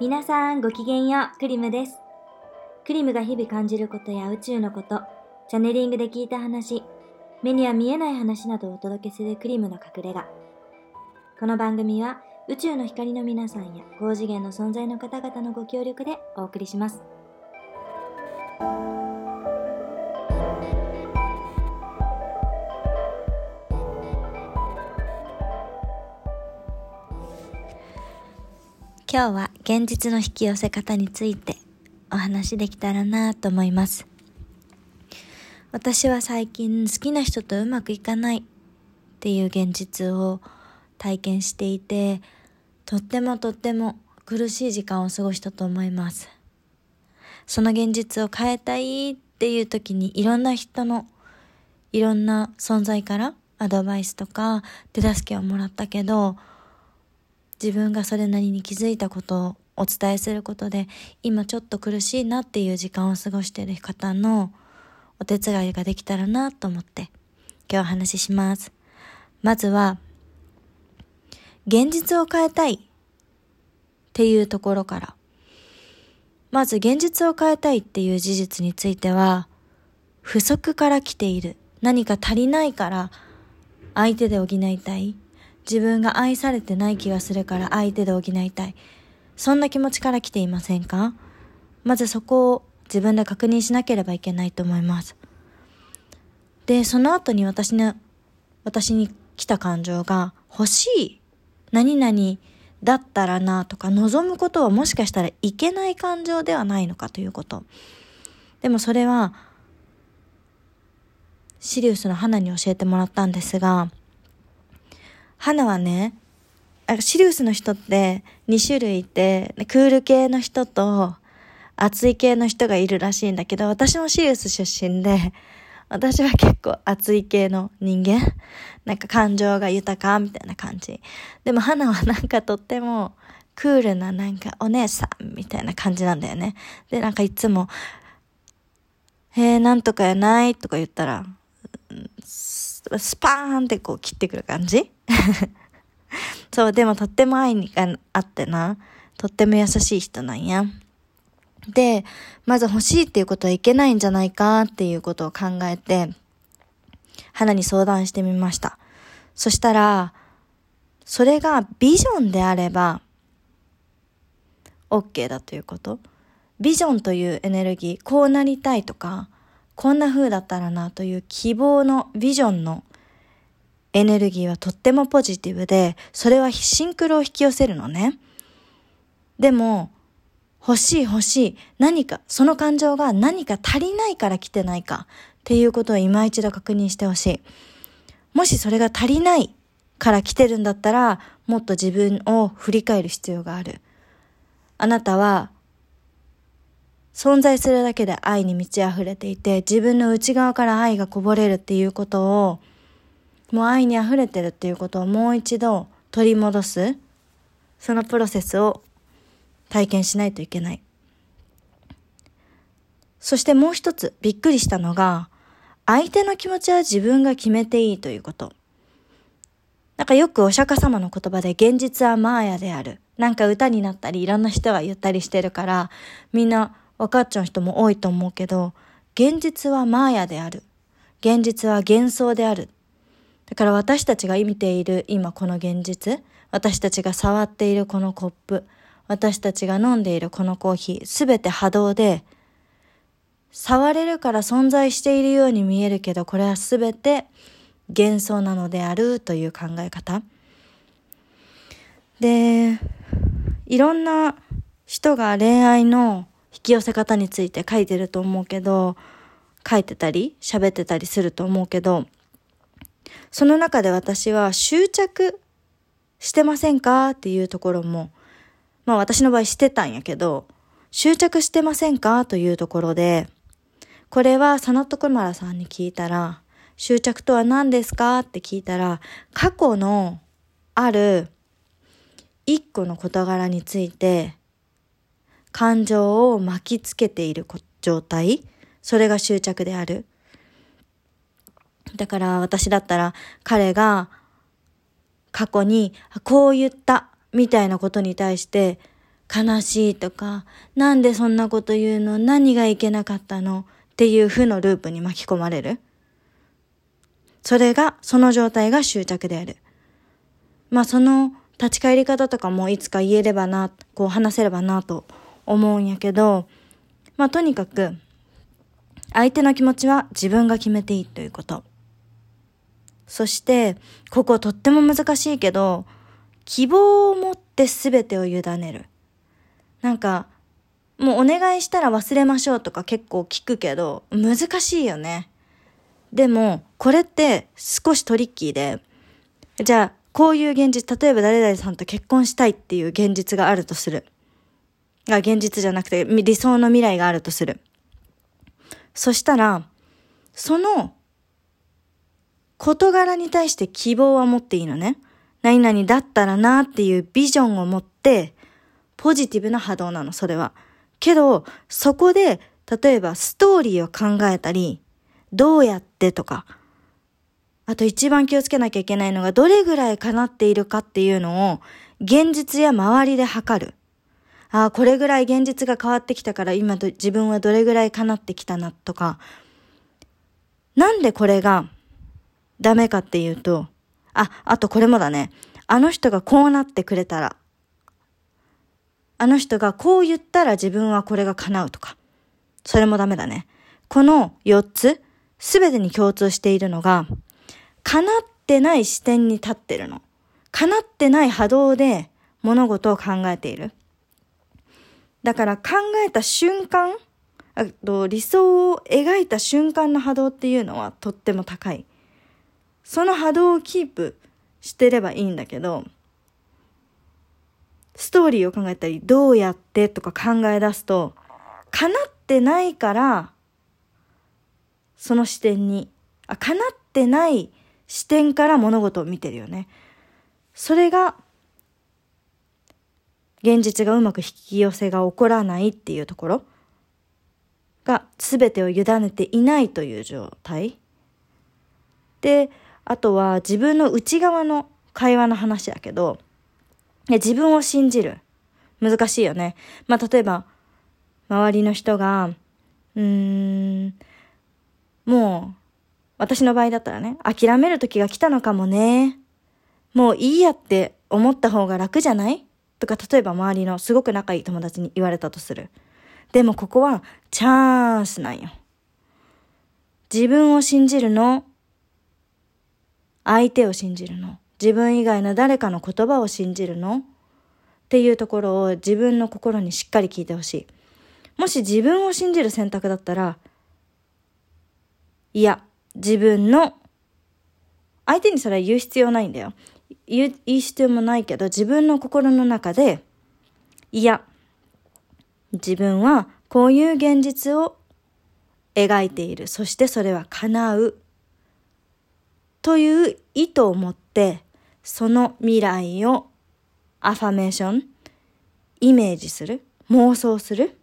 皆さんごきげんよう、クリムです。クリムが日々感じることや宇宙のこと、チャネリングで聞いた話、目には見えない話などをお届けするクリムの隠れ家。この番組は宇宙の光の皆さんや高次元の存在の方々のご協力でお送りします。今日は現実の引き寄せ方についてお話できたらなと思います。私は最近好きな人とうまくいかないっていう現実を体験していて、とってもとっても苦しい時間を過ごしたと思います。その現実を変えたいっていう時にいろんな人のいろんな存在からアドバイスとか手助けをもらったけど、自分がそれなりに気づいたことをお伝えすることで、今ちょっと苦しいなっていう時間を過ごしている方のお手伝いができたらなと思って、今日お話しします。まずは、現実を変えたいっていうところから。まず現実を変えたいっていう事実については、不足から来ている。何か足りないから相手で補いたい。自分が愛されてない気がするから相手で補いたい。そんな気持ちから来ていませんか？まずそこを自分で確認しなければいけないと思います。で、その後に私の、私に来た感情が欲しい。何々だったらなとか望むことはもしかしたらいけない感情ではないのかということ。でもそれは、シリウスの花に教えてもらったんですが、花はね、シリウスの人って2種類いて、クール系の人と熱い系の人がいるらしいんだけど、私もシリウス出身で、私は結構熱い系の人間なんか感情が豊かみたいな感じ。でも花はなんかとってもクールななんかお姉さんみたいな感じなんだよね。で、なんかいつも、えー、なんとかやないとか言ったら、スパーンってこう切ってくる感じ？そう、でもとっても愛にあってな、とっても優しい人なんや。で、まず欲しいっていうことはいけないんじゃないかっていうことを考えて、花に相談してみました。そしたら、それがビジョンであれば、OK だということ。ビジョンというエネルギー、こうなりたいとか、こんな風だったらなという希望のビジョンのエネルギーはとってもポジティブで、それはシンクロを引き寄せるのね。でも、欲しい欲しい、何か、その感情が何か足りないから来てないかっていうことを今一度確認してほしい。もしそれが足りないから来てるんだったら、もっと自分を振り返る必要がある。あなたは存在するだけで愛に満ち溢れていて、自分の内側から愛がこぼれるっていうことを、もう愛に溢れてるっていうことをもう一度取り戻す、そのプロセスを体験しないといけない。そしてもう一つびっくりしたのが、相手の気持ちは自分が決めていいということ。なんかよくお釈迦様の言葉で現実はマーヤである。なんか歌になったりいろんな人が言ったりしてるから、みんな分かっちゃう人も多いと思うけど、現実はマーヤである。現実は幻想である。だから私たちが見ている今この現実、私たちが触っているこのコップ、私たちが飲んでいるこのコーヒー、すべて波動で、触れるから存在しているように見えるけど、これはすべて幻想なのであるという考え方。で、いろんな人が恋愛の引き寄せ方について書いてると思うけど、書いてたり喋ってたりすると思うけど、その中で私は執着してませんかっていうところも、まあ私の場合してたんやけど、執着してませんかというところで、これは佐野徳丸さんに聞いたら、執着とは何ですかって聞いたら、過去のある一個の事柄について感情を巻きつけている状態、それが執着である。だから私だったら彼が過去にこう言ったみたいなことに対して悲しいとか、なんでそんなこと言うの？何がいけなかったの？っていう負のループに巻き込まれる。それが、その状態が執着である。まあその立ち返り方とかもいつか言えればな、こう話せればなと思うんやけど、まあとにかく、相手の気持ちは自分が決めていいということ。そして、こことっても難しいけど、希望を持って全てを委ねる。なんか、もうお願いしたら忘れましょうとか結構聞くけど、難しいよね。でも、これって少しトリッキーで、じゃあ、こういう現実、例えば誰々さんと結婚したいっていう現実があるとする。が現実じゃなくて理想の未来があるとする。そしたら、その事柄に対して希望は持っていいのね。何々だったらなっていうビジョンを持って、ポジティブな波動なの、それは。けど、そこで、例えばストーリーを考えたり、どうやってとか、あと一番気をつけなきゃいけないのが、どれぐらい叶っているかっていうのを、現実や周りで測る。ああ、これぐらい現実が変わってきたから今自分はどれぐらい叶ってきたなとか、なんでこれがダメかっていうと、あ、あとこれもだね。あの人がこうなってくれたら、あの人がこう言ったら自分はこれが叶うとか、それもダメだね。この4つ、すべてに共通しているのが、叶ってない視点に立ってるの。叶ってない波動で物事を考えている。だから考えた瞬間、あと理想を描いた瞬間の波動っていうのはとっても高い。その波動をキープしてればいいんだけど、ストーリーを考えたり、どうやってとか考え出すと、叶ってないから、その視点に、あ、叶ってない視点から物事を見てるよね。それが現実がうまく引き寄せが起こらないっていうところが全てを委ねていないという状態。で、あとは自分の内側の会話の話だけど、自分を信じる。難しいよね。まあ、例えば、周りの人が、うーん、もう、私の場合だったらね、諦める時が来たのかもね。もういいやって思った方が楽じゃない？とか、例えば周りのすごく仲いい友達に言われたとする。でもここはチャンスなんよ。自分を信じるの、相手を信じるの、自分以外の誰かの言葉を信じるの？っていうところを自分の心にしっかり聞いてほしい。もし自分を信じる選択だったら、いや、自分の、相手にそれは言う必要ないんだよ。言う必要もないけど、自分の心の中で、いや、自分はこういう現実を描いている。そしてそれは叶う。という意図を持って、その未来をアファメーション、イメージする、妄想する。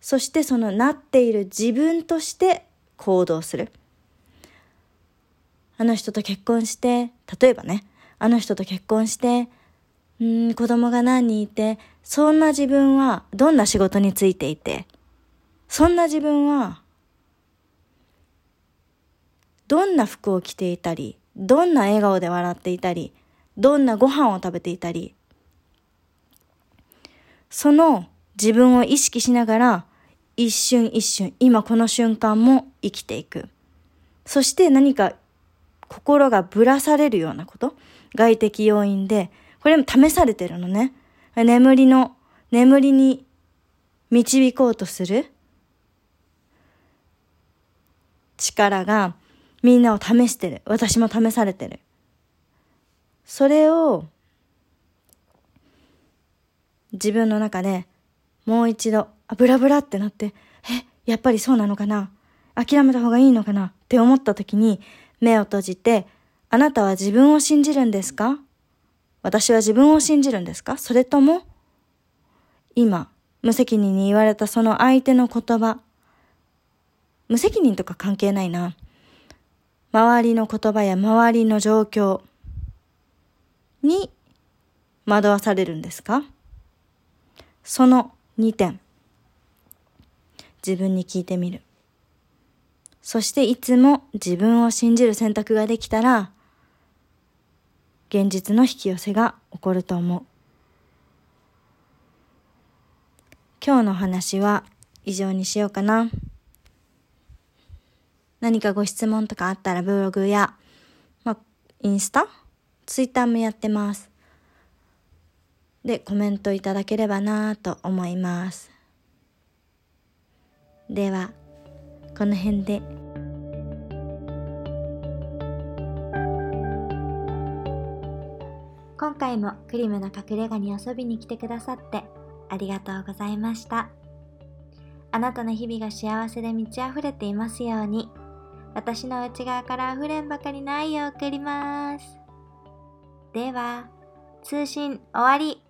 そしてそのなっている自分として行動する。あの人と結婚して、例えばね、あの人と結婚して、うん、子供が何人いて、そんな自分はどんな仕事についていて、そんな自分は、どんな服を着ていたり、どんな笑顔で笑っていたり、どんなご飯を食べていたり、その自分を意識しながら、一瞬一瞬、今この瞬間も生きていく。そして何か心がぶらされるようなこと外的要因で、これも試されてるのね。眠りの、眠りに導こうとする力がみんなを試してる。私も試されてる。それを自分の中でもう一度、あ、ブラブラってなって、え、やっぱりそうなのかな諦めた方がいいのかなって思った時に、目を閉じて、あなたは自分を信じるんですか私は自分を信じるんですかそれとも、今、無責任に言われたその相手の言葉、無責任とか関係ないな。周りの言葉や周りの状況に惑わされるんですか？その2点。自分に聞いてみる。そしていつも自分を信じる選択ができたら、現実の引き寄せが起こると思う。今日の話は以上にしようかな。何かご質問とかあったらブログや、まあ、インスタツイッターもやってます。で、コメントいただければなと思います。では、この辺で。今回もクリムの隠れ家に遊びに来てくださってありがとうございました。あなたの日々が幸せで満ち溢れていますように。私の内側から溢れんばかりの愛を送ります。では、通信終わり。